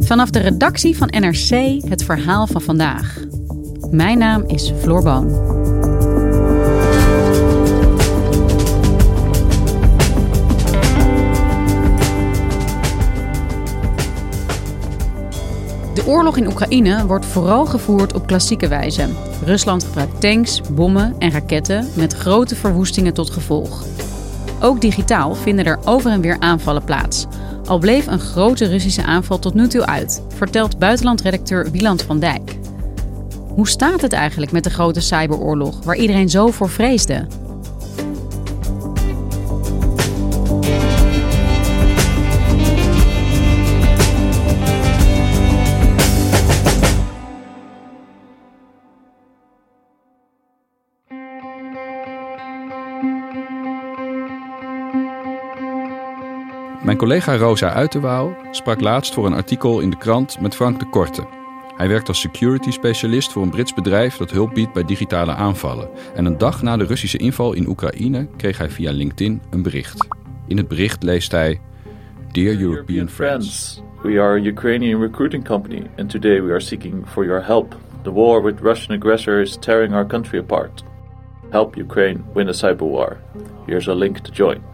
Vanaf de redactie van NRC het verhaal van vandaag. Mijn naam is Floor Boon. De oorlog in Oekraïne wordt vooral gevoerd op klassieke wijze. Rusland gebruikt tanks, bommen en raketten met grote verwoestingen tot gevolg. Ook digitaal vinden er over en weer aanvallen plaats. Al bleef een grote Russische aanval tot nu toe uit, vertelt buitenlandredacteur Wieland van Dijk. Hoe staat het eigenlijk met de grote cyberoorlog waar iedereen zo voor vreesde? Collega Rosa Uiterwouw sprak laatst voor een artikel in de krant met Frank de Korte. Hij werkt als security specialist voor een Brits bedrijf dat hulp biedt bij digitale aanvallen. En een dag na de Russische inval in Oekraïne kreeg hij via LinkedIn een bericht. In het bericht leest hij: Dear European friends. We are a Ukrainian recruiting company and today we are seeking for your help. The war with Russian aggressor is tearing our country apart. Help Ukraine win a cyber war. Here's a link to join.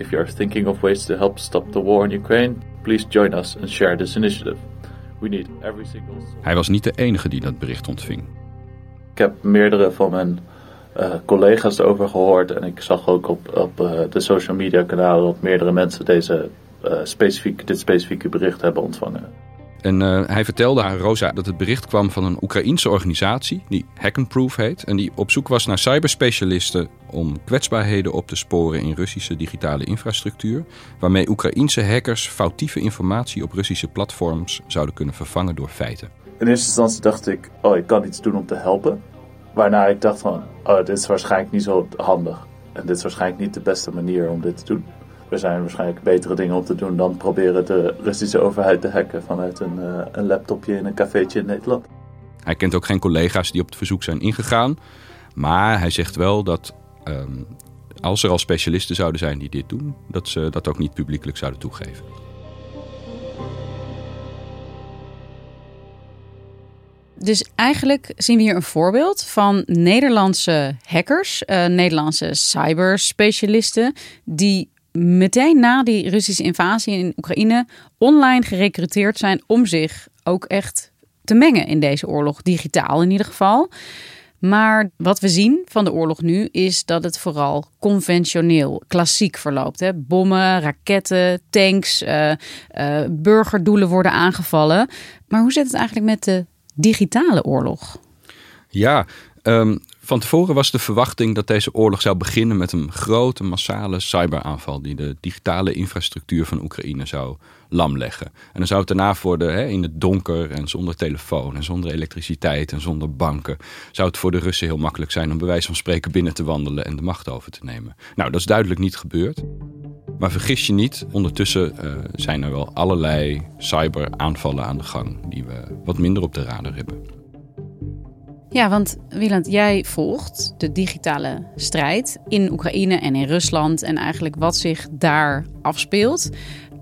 If you are thinking of ways to help stop the war in Ukraine, please join us and share this initiative. We need every single. Hij was niet de enige die dat bericht ontving. Ik heb meerdere van mijn uh, collega's erover gehoord en ik zag ook op, op uh, de social media kanalen dat meerdere mensen deze, uh, specifiek, dit specifieke bericht hebben ontvangen. En uh, hij vertelde aan Rosa dat het bericht kwam van een Oekraïense organisatie die Hackenproof heet. En die op zoek was naar cyberspecialisten om kwetsbaarheden op te sporen in Russische digitale infrastructuur. Waarmee Oekraïense hackers foutieve informatie op Russische platforms zouden kunnen vervangen door feiten. In eerste instantie dacht ik, oh ik kan iets doen om te helpen. Waarna ik dacht van, oh dit is waarschijnlijk niet zo handig. En dit is waarschijnlijk niet de beste manier om dit te doen er zijn waarschijnlijk betere dingen om te doen dan proberen de Russische overheid te hacken vanuit een, uh, een laptopje in een cafeetje in Nederland. Hij kent ook geen collega's die op het verzoek zijn ingegaan. Maar hij zegt wel dat um, als er al specialisten zouden zijn die dit doen, dat ze dat ook niet publiekelijk zouden toegeven. Dus eigenlijk zien we hier een voorbeeld van Nederlandse hackers, uh, Nederlandse cyberspecialisten, die meteen na die Russische invasie in Oekraïne online gerecruiteerd zijn om zich ook echt te mengen in deze oorlog, digitaal in ieder geval. Maar wat we zien van de oorlog nu is dat het vooral conventioneel, klassiek verloopt. Hè? Bommen, raketten, tanks, uh, uh, burgerdoelen worden aangevallen. Maar hoe zit het eigenlijk met de digitale oorlog? Ja, um, van tevoren was de verwachting dat deze oorlog zou beginnen met een grote massale cyberaanval die de digitale infrastructuur van Oekraïne zou lamleggen. En dan zou het daarna worden hè, in het donker en zonder telefoon en zonder elektriciteit en zonder banken. Zou het voor de Russen heel makkelijk zijn om bij wijze van spreken binnen te wandelen en de macht over te nemen. Nou, dat is duidelijk niet gebeurd. Maar vergis je niet, ondertussen uh, zijn er wel allerlei cyberaanvallen aan de gang die we wat minder op de radar hebben. Ja, want Wieland, jij volgt de digitale strijd in Oekraïne en in Rusland en eigenlijk wat zich daar afspeelt.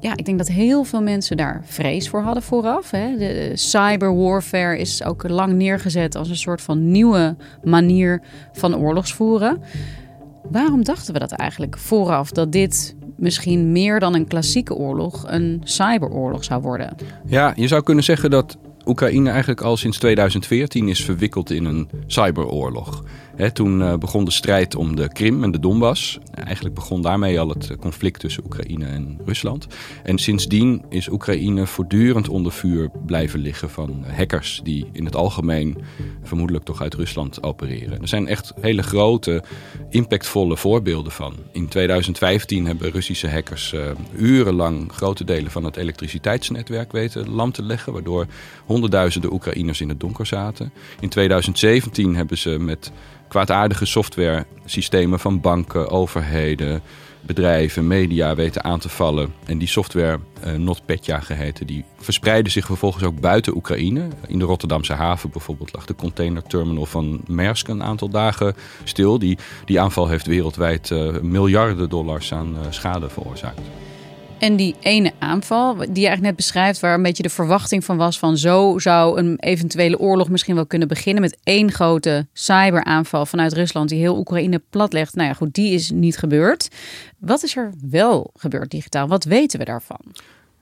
Ja, ik denk dat heel veel mensen daar vrees voor hadden vooraf. Hè. De cyberwarfare is ook lang neergezet als een soort van nieuwe manier van oorlogsvoeren. Waarom dachten we dat eigenlijk vooraf dat dit misschien meer dan een klassieke oorlog een cyberoorlog zou worden? Ja, je zou kunnen zeggen dat Oekraïne eigenlijk al sinds 2014 is verwikkeld in een cyberoorlog. Toen uh, begon de strijd om de Krim en de Donbass. Eigenlijk begon daarmee al het conflict tussen Oekraïne en Rusland. En sindsdien is Oekraïne voortdurend onder vuur blijven liggen van hackers die in het algemeen vermoedelijk toch uit Rusland opereren. Er zijn echt hele grote, impactvolle voorbeelden van. In 2015 hebben Russische hackers uh, urenlang grote delen van het elektriciteitsnetwerk weten lam te leggen, waardoor honderdduizenden Oekraïners in het donker zaten. In 2017 hebben ze met kwaadaardige software systemen van banken, overheden, bedrijven, media weten aan te vallen. En die software, uh, NotPetya geheten, die verspreidde zich vervolgens ook buiten Oekraïne. In de Rotterdamse haven bijvoorbeeld lag de containerterminal van Maersk een aantal dagen stil. Die, die aanval heeft wereldwijd uh, miljarden dollars aan uh, schade veroorzaakt. En die ene aanval, die je eigenlijk net beschrijft, waar een beetje de verwachting van was van zo zou een eventuele oorlog misschien wel kunnen beginnen met één grote cyberaanval vanuit Rusland die heel Oekraïne platlegt. Nou ja, goed, die is niet gebeurd. Wat is er wel gebeurd digitaal? Wat weten we daarvan?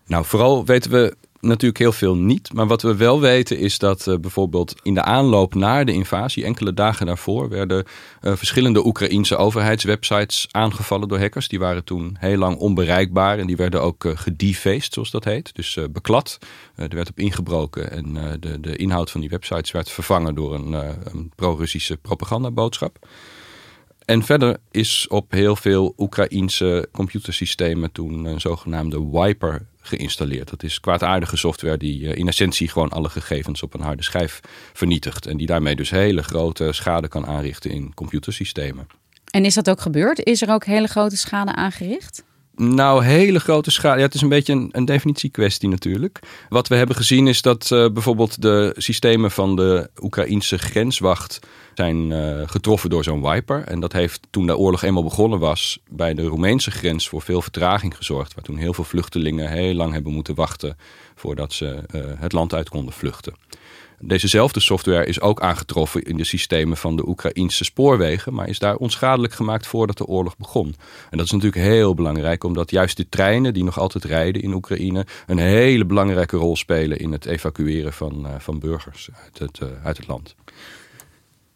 Nou, vooral weten we natuurlijk heel veel niet. Maar wat we wel weten is dat uh, bijvoorbeeld in de aanloop naar de invasie, enkele dagen daarvoor, werden uh, verschillende Oekraïense overheidswebsites aangevallen door hackers. Die waren toen heel lang onbereikbaar en die werden ook uh, gedefaced, zoals dat heet. Dus beklad. er werd op ingebroken en de, de inhoud van die websites werd vervangen door een, een pro-Russische propagandaboodschap. En verder is op heel veel Oekraïense computersystemen toen een zogenaamde wiper geïnstalleerd. Dat is kwaadaardige software die eh, in essentie gewoon alle gegevens op een harde schijf vernietigt. En die daarmee dus hele grote schade kan aanrichten in computersystemen. En is dat ook gebeurd? Is er ook hele grote schade aangericht? Nou, hele grote schade. Ja, het is een beetje een, een definitiekwestie natuurlijk. Wat we hebben gezien is dat uh, bijvoorbeeld de systemen van de Oekraïnse grenswacht zijn uh, getroffen door zo'n wiper. En dat heeft toen de oorlog eenmaal begonnen was bij de Roemeense grens voor veel vertraging gezorgd. Waar toen heel veel vluchtelingen heel lang hebben moeten wachten voordat ze uh, het land uit konden vluchten. Dezezelfde software is ook aangetroffen in de systemen van de Oekraïnse spoorwegen, maar is daar onschadelijk gemaakt voordat de oorlog begon. En dat is natuurlijk heel belangrijk, omdat juist de treinen die nog altijd rijden in Oekraïne een hele belangrijke rol spelen in het evacueren van, uh, van burgers uit het, uh, uit het land.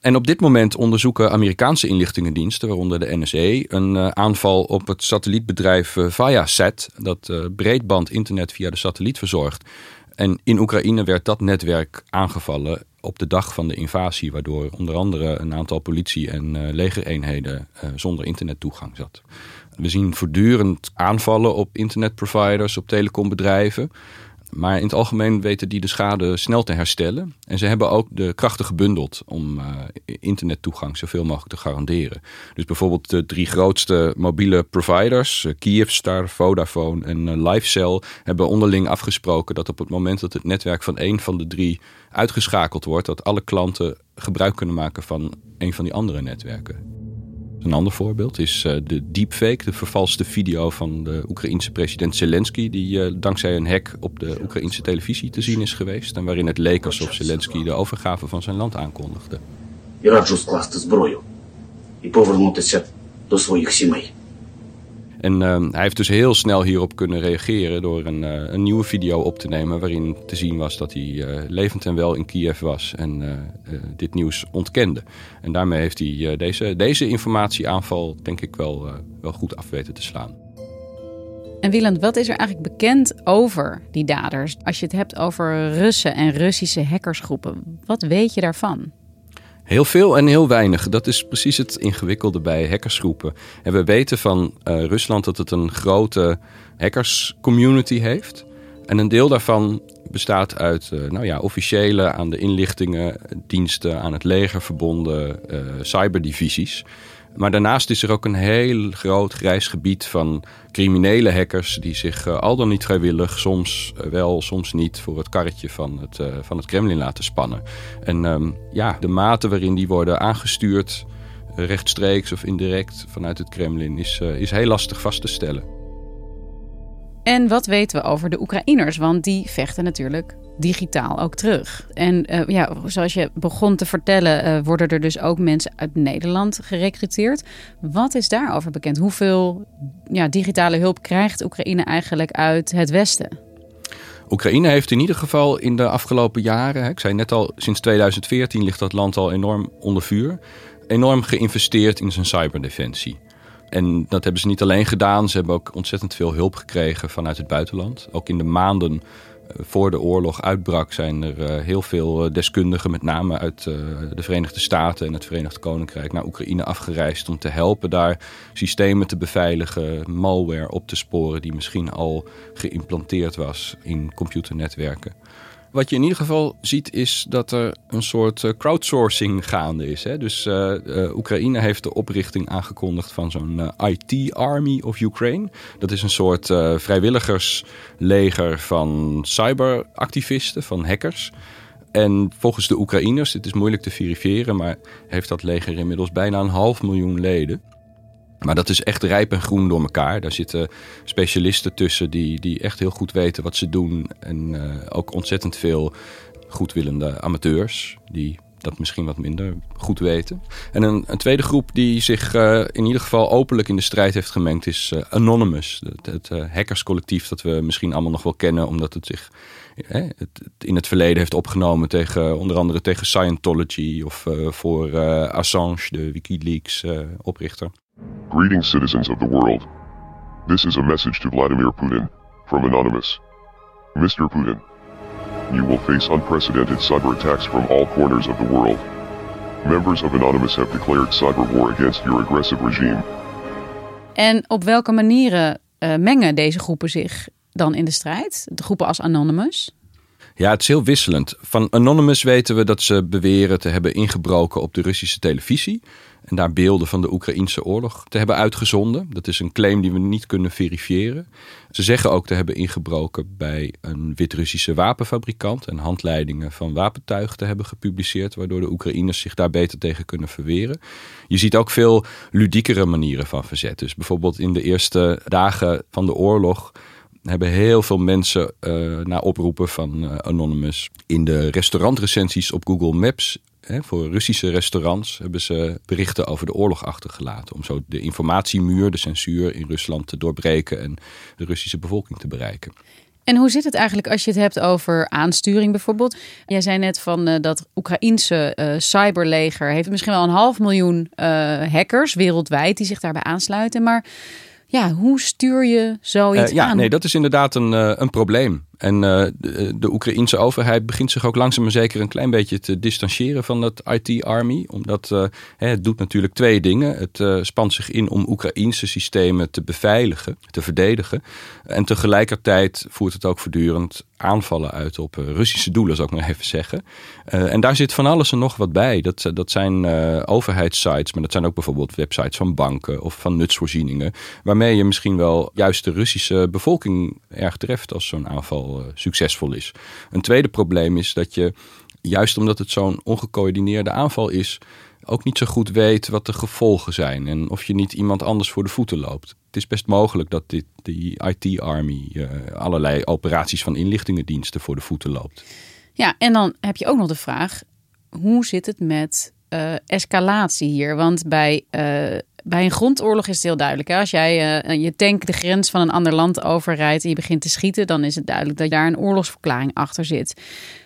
En op dit moment onderzoeken Amerikaanse inlichtingendiensten, waaronder de NSA, een uh, aanval op het satellietbedrijf Viasat, dat breedband internet via de satelliet verzorgt. En in Oekraïne werd dat netwerk aangevallen op de dag van de invasie, waardoor onder andere een aantal politie- en uh, legereenheden uh, zonder internettoegang zat. We zien voortdurend aanvallen op internetproviders, op telecombedrijven. Maar in het algemeen weten die de schade snel te herstellen. En ze hebben ook de krachten gebundeld om uh, internettoegang zoveel mogelijk te garanderen. Dus bijvoorbeeld de drie grootste mobiele providers, uh, Kyivstar, Vodafone en uh, Livecell, hebben onderling afgesproken dat op het moment dat het netwerk van één van de drie uitgeschakeld wordt, dat alle klanten gebruik kunnen maken van een van die andere netwerken. Een ander voorbeeld is uh, de deepfake, de vervalste video van de Oekraïense president Zelensky, die uh, dankzij een hack op de Oekraïense televisie te zien is geweest en waarin het leek alsof Zelensky de overgave van zijn land aankondigde. І раджу скласти зброю і повернутися до своїх сімей. En uh, hij heeft dus heel snel hierop kunnen reageren door een, uh, een, nieuwe video op te nemen waarin te zien was dat hij uh, levend en wel in Kiev was en dit nieuws ontkende. En daarmee heeft hij deze, deze informatieaanval denk ik wel, wel goed af weten te slaan. En Wieland, wat is er eigenlijk bekend over die daders? Als je het hebt over Russen en Russische hackersgroepen, wat weet je daarvan? Heel veel en heel weinig. Dat is precies het ingewikkelde bij hackersgroepen. En we weten van uh, Rusland dat het een grote hackerscommunity heeft. En een deel daarvan bestaat uit uh, nou ja, officiële aan de inlichtingendiensten, aan het leger verbonden uh, cyberdivisies. Maar daarnaast is er ook een heel groot grijs gebied van criminele hackers die zich uh, al dan niet vrijwillig, soms uh, wel, soms niet, voor het karretje van het, uh, van het Kremlin laten spannen. En um, ja, de mate waarin die worden aangestuurd, rechtstreeks of indirect vanuit het Kremlin, is, is heel lastig vast te stellen. En wat weten we over de Oekraïners? Want die vechten natuurlijk digitaal ook terug. En uh, ja, zoals je begon te vertellen, uh, worden er dus ook mensen uit Nederland gerecruiteerd. Wat is daarover bekend? Hoeveel ja, digitale hulp krijgt Oekraïne eigenlijk uit het Westen? Oekraïne heeft in ieder geval in de afgelopen jaren, ik zei net al, sinds 2014 ligt dat land al enorm onder vuur. enorm geïnvesteerd in zijn cyberdefensie. En dat hebben ze niet alleen gedaan. Ze hebben ook ontzettend veel hulp gekregen vanuit het buitenland. Ook in de maanden eh, voor de oorlog uitbrak zijn er eh, heel veel eh, deskundigen, met name uit de Verenigde Staten en het Verenigd Koninkrijk, naar Oekraïne afgereisd om te helpen daar systemen te beveiligen, malware op te sporen die misschien al geïmplanteerd was in computernetwerken. Wat je in ieder geval ziet is dat er een soort eh, crowdsourcing gaande is. Hè? Dus uh, uh, Oekraïne heeft de oprichting aangekondigd van zo'n IT Army of Ukraine. Dat is een soort vrijwilligersleger van cyberactivisten, van hackers. En volgens de Oekraïners, dit is moeilijk te verifiëren, maar heeft dat leger inmiddels bijna een half miljoen leden. Maar dat is echt rijp en groen door elkaar. Daar zitten specialisten tussen die, die echt heel goed weten wat ze doen. En uh, ook ontzettend veel goedwillende amateurs die dat misschien wat minder goed weten. En een, een tweede groep die zich uh, in ieder geval openlijk in de strijd heeft gemengd is uh, Anonymous. Het, het hackerscollectief dat we misschien allemaal nog wel kennen omdat het zich het, in het verleden heeft opgenomen tegen onder andere tegen Scientology of voor Assange, de WikiLeaks oprichter. Greetings, citizens of the world. This is a message to Vladimir Putin from Anonymous. Mr. Putin, you will face unprecedented cyber attacks from all corners of the world. Members of Anonymous have declared cyber war against your aggressive regime. En op welke manieren uh, mengen deze groepen zich dan in de strijd? De groepen als Anonymous? Ja, het is heel wisselend. Van Anonymous weten we dat ze beweren te hebben ingebroken op de Russische televisie en daar beelden van de Oekraïnse oorlog te hebben uitgezonden. Dat is een claim die we niet kunnen verifiëren. Ze zeggen ook te hebben ingebroken bij een Wit-Russische wapenfabrikant en handleidingen van wapentuig te hebben gepubliceerd, waardoor de Oekraïners zich daar beter tegen kunnen verweren. Je ziet ook veel ludiekere manieren van verzet. Dus bijvoorbeeld in de eerste dagen van de oorlog hebben heel veel mensen uh, naar oproepen van uh, Anonymous in de restaurantrecensies op Google Maps voor Russische restaurants hebben ze berichten over de oorlog achtergelaten. Om zo de informatiemuur, de censuur in Rusland te doorbreken en de Russische bevolking te bereiken. En hoe zit het eigenlijk als je het hebt over aansturing bijvoorbeeld? Jij zei net van uh, dat Oekraïense uh, cyberleger heeft misschien wel een half miljoen uh, hackers wereldwijd die zich daarbij aansluiten. Maar ja, hoe stuur je zoiets ja, aan? Nee, dat is inderdaad een, een probleem. En uh, de, Oekraïense overheid begint zich ook langzaam maar zeker een klein beetje te distancieren van dat IT-army. Omdat uh, het doet natuurlijk twee dingen. Het uh, spant zich in om Oekraïense systemen te beveiligen, te verdedigen. En tegelijkertijd voert het ook voortdurend aanvallen uit op Russische doelen, zou ik maar even zeggen. en daar zit van alles en nog wat bij. Dat, dat zijn overheidssites, maar dat zijn ook bijvoorbeeld websites van banken of van nutsvoorzieningen. Waarmee je misschien wel juist de Russische bevolking erg treft als zo'n aanval uh, succesvol is. Een tweede probleem is dat je, juist omdat het zo'n ongecoördineerde aanval is, ook niet zo goed weet wat de gevolgen zijn en of je niet iemand anders voor de voeten loopt. Het is best mogelijk dat dit, die IT-army uh, allerlei operaties van inlichtingendiensten voor de voeten loopt. Ja, en dan heb je ook nog de vraag: hoe zit het met uh, escalatie hier? Want bij bij een grondoorlog is het heel duidelijk. Hè? Als jij uh, je tank de grens van een ander land overrijdt en je begint te schieten, dan is het duidelijk dat daar een oorlogsverklaring achter zit.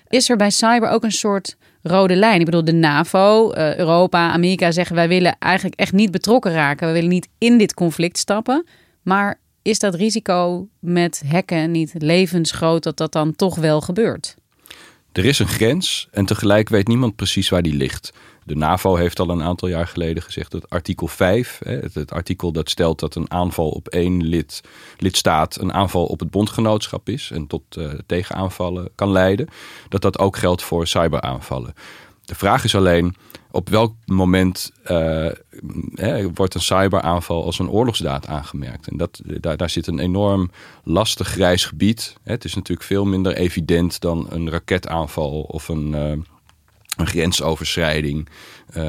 Is er bij cyber ook een soort rode lijn? Ik bedoel, de NAVO, uh, Europa, Amerika zeggen wij willen eigenlijk echt niet betrokken raken. We willen niet in dit conflict stappen. Maar is dat risico met hacken niet levensgroot dat dat dan toch wel gebeurt? Er is een grens en tegelijk weet niemand precies waar die ligt. De NAVO heeft al een aantal jaar geleden gezegd dat artikel 5, het, het artikel dat stelt dat een aanval op één lid, lidstaat een aanval op het bondgenootschap is en tot uh, tegenaanvallen kan leiden, dat dat ook geldt voor cyberaanvallen. De vraag is alleen op welk moment hè, wordt een cyberaanval als een oorlogsdaad aangemerkt. En dat, daar, daar zit een enorm lastig grijs gebied. Het is natuurlijk veel minder evident dan een raketaanval of een, uh, een grensoverschrijding. Uh,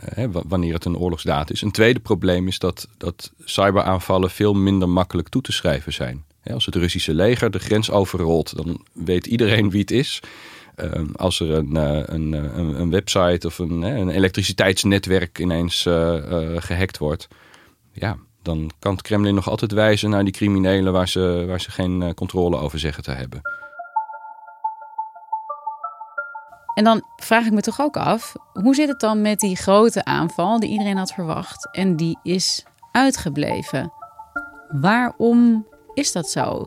hè, wanneer het een oorlogsdaad is. Een tweede probleem is dat, dat cyberaanvallen veel minder makkelijk toe te schrijven zijn. Als het Russische leger de grens overrolt, dan weet iedereen wie het is. Uh, als er een, uh, een, een, een, website of een, een elektriciteitsnetwerk ineens gehackt wordt, ja, dan kan het Kremlin nog altijd wijzen naar die criminelen waar ze, waar ze geen controle over zeggen te hebben. En dan vraag ik me toch ook af, hoe zit het dan met die grote aanval die iedereen had verwacht en die is uitgebleven? Waarom is dat zo?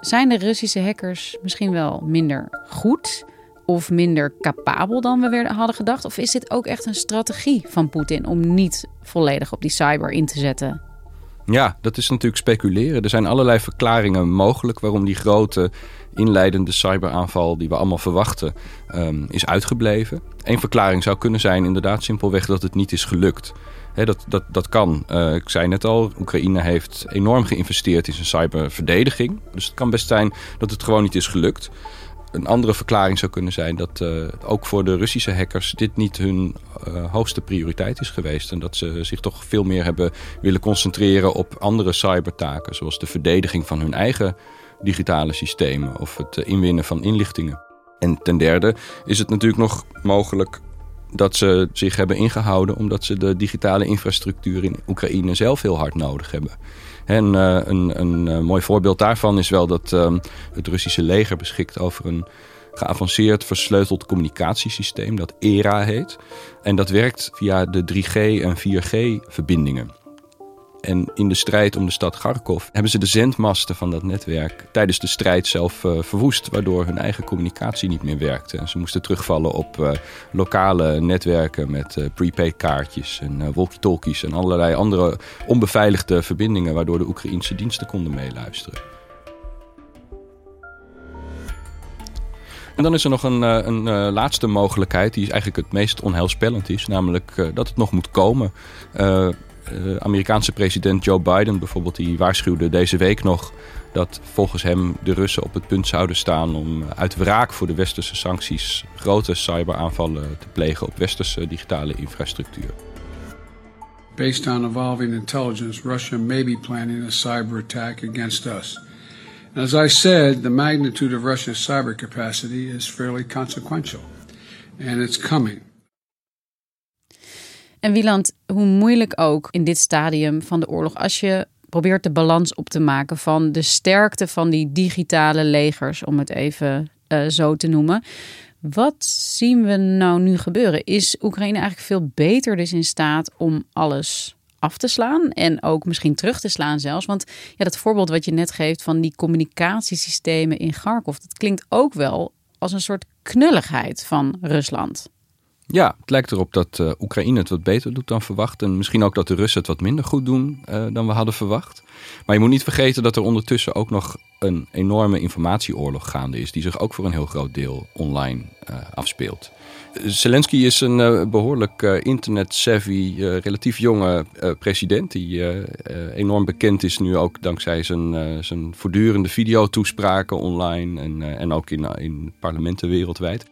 Zijn de Russische hackers misschien wel minder goed of minder capabel dan we hadden gedacht? Of is dit ook echt een strategie van Poetin om niet volledig op die cyber in te zetten? Ja, dat is natuurlijk speculeren. Er zijn allerlei verklaringen mogelijk waarom die grote inleidende cyberaanval die we allemaal verwachten um, is uitgebleven. Eén verklaring zou kunnen zijn inderdaad simpelweg dat het niet is gelukt. dat, dat, dat kan. Uh, ik zei net al, Oekraïne heeft enorm geïnvesteerd in zijn cyberverdediging. Dus het kan best zijn dat het gewoon niet is gelukt een andere verklaring zou kunnen zijn dat uh, ook voor de Russische hackers dit niet hun uh, hoogste prioriteit is geweest. En dat ze zich toch veel meer hebben willen concentreren op andere cybertaken, zoals de verdediging van hun eigen digitale systemen of het uh, inwinnen van inlichtingen. En ten derde is het natuurlijk nog mogelijk dat ze zich hebben ingehouden omdat ze de digitale infrastructuur in Oekraïne zelf heel hard nodig hebben. En uh, een, een uh, mooi voorbeeld daarvan is wel dat uh, het Russische leger beschikt over een geavanceerd versleuteld communicatiesysteem dat ERA heet. En dat werkt via de 3G en 4G verbindingen. En in de strijd om de stad Kharkov hebben ze de zendmasten van dat netwerk tijdens de strijd zelf uh, verwoest, waardoor hun eigen communicatie niet meer werkte. En ze moesten terugvallen op uh, lokale netwerken met uh, prepaid kaartjes en walkie-talkies en allerlei andere onbeveiligde verbindingen, waardoor de Oekraïnse diensten konden meeluisteren. En dan is er nog een, een laatste mogelijkheid, die eigenlijk het meest onheilspellend is, namelijk dat het nog moet komen. Amerikaanse president Joe Biden bijvoorbeeld, die waarschuwde deze week nog dat volgens hem de Russen op het punt zouden staan om uit wraak voor de westerse sancties grote cyberaanvallen te plegen op westerse digitale infrastructuur. Based on evolving intelligence, Russia may be planning a cyber attack against us. As I said, the magnitude of Russia's cyber capacity is fairly consequential, and it's coming. En Wieland, hoe moeilijk ook in dit stadium van de oorlog, als je probeert de balans op te maken van de sterkte van die digitale legers, om het even uh, zo te noemen. Wat zien we nou nu gebeuren? Is Oekraïne eigenlijk veel beter dus in staat om alles af te slaan en ook misschien terug te slaan zelfs? Want ja, dat voorbeeld wat je net geeft van die communicatiesystemen in Kharkov, dat klinkt ook wel als een soort knulligheid van Rusland. Ja, het lijkt erop dat uh, Oekraïne het wat beter doet dan verwacht. En misschien ook dat de Russen het wat minder goed doen uh, dan we hadden verwacht. Maar je moet niet vergeten dat er ondertussen ook nog een enorme informatieoorlog gaande is. Die zich ook voor een heel groot deel online uh, afspeelt. Zelensky is een behoorlijk internet-savvy, relatief jonge president. Die enorm bekend is nu ook dankzij zijn, zijn voortdurende videotoespraken online. En, en ook in, in parlementen wereldwijd.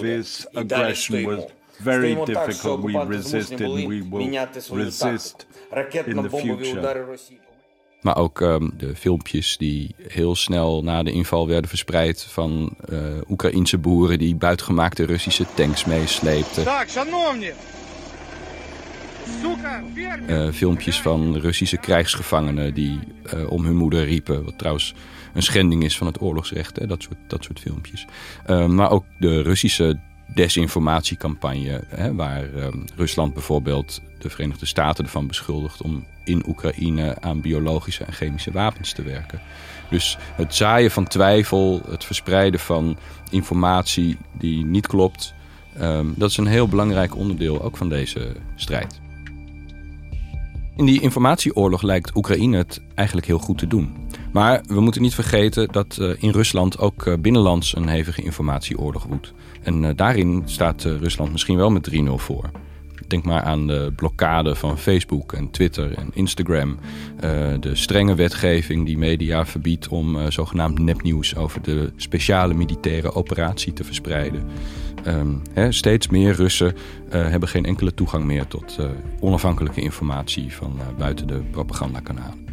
This aggression was very difficult. We resisted. We will resist in the future. Maar ook um, de filmpjes die heel snel na de inval werden verspreid van uh, Oekraïense boeren die buitgemaakte Russische tanks meesleepten. Uh, filmpjes van Russische krijgsgevangenen die uh, om hun moeder riepen. Wat trouwens een schending is van het oorlogsrecht. Hè? Dat, soort, dat soort filmpjes. Uh, maar ook de Russische desinformatiecampagne. Hè? Waar Rusland bijvoorbeeld de Verenigde Staten ervan beschuldigt om in Oekraïne aan biologische en chemische wapens te werken. Dus het zaaien van twijfel, het verspreiden van informatie die niet klopt. Um, dat is een heel belangrijk onderdeel ook van deze strijd. In die informatieoorlog lijkt Oekraïne het eigenlijk heel goed te doen. Maar we moeten niet vergeten dat uh, in Rusland ook uh, binnenlands een hevige informatieoorlog woedt. En uh, daarin staat Rusland misschien wel met 3-0 voor. Denk maar aan de blokkade van Facebook en Twitter en Instagram. de strenge wetgeving die media verbiedt om zogenaamd nepnieuws over de speciale militaire operatie te verspreiden. Um, hè, steeds meer Russen uh, hebben geen enkele toegang meer tot uh, onafhankelijke informatie van uh, buiten de propagandakanalen.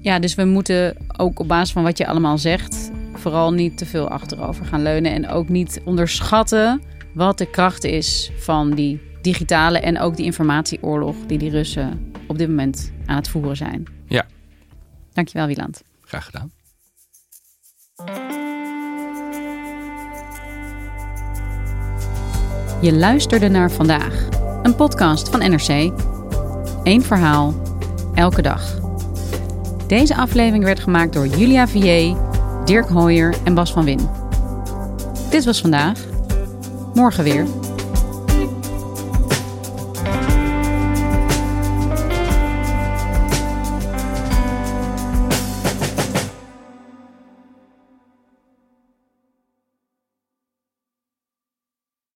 Ja, dus we moeten ook op basis van wat je allemaal zegt, vooral niet te veel achterover gaan leunen en ook niet onderschatten wat de kracht is van die digitale en ook die informatieoorlog die die Russen op dit moment aan het voeren zijn. Ja. Dankjewel, Wieland. Graag gedaan. Je luisterde naar vandaag, een podcast van NRC. Eén verhaal, elke dag. Deze aflevering werd gemaakt door Julia Vier, Dirk Hooyer en Bas van Win. Dit was vandaag. Morgen weer.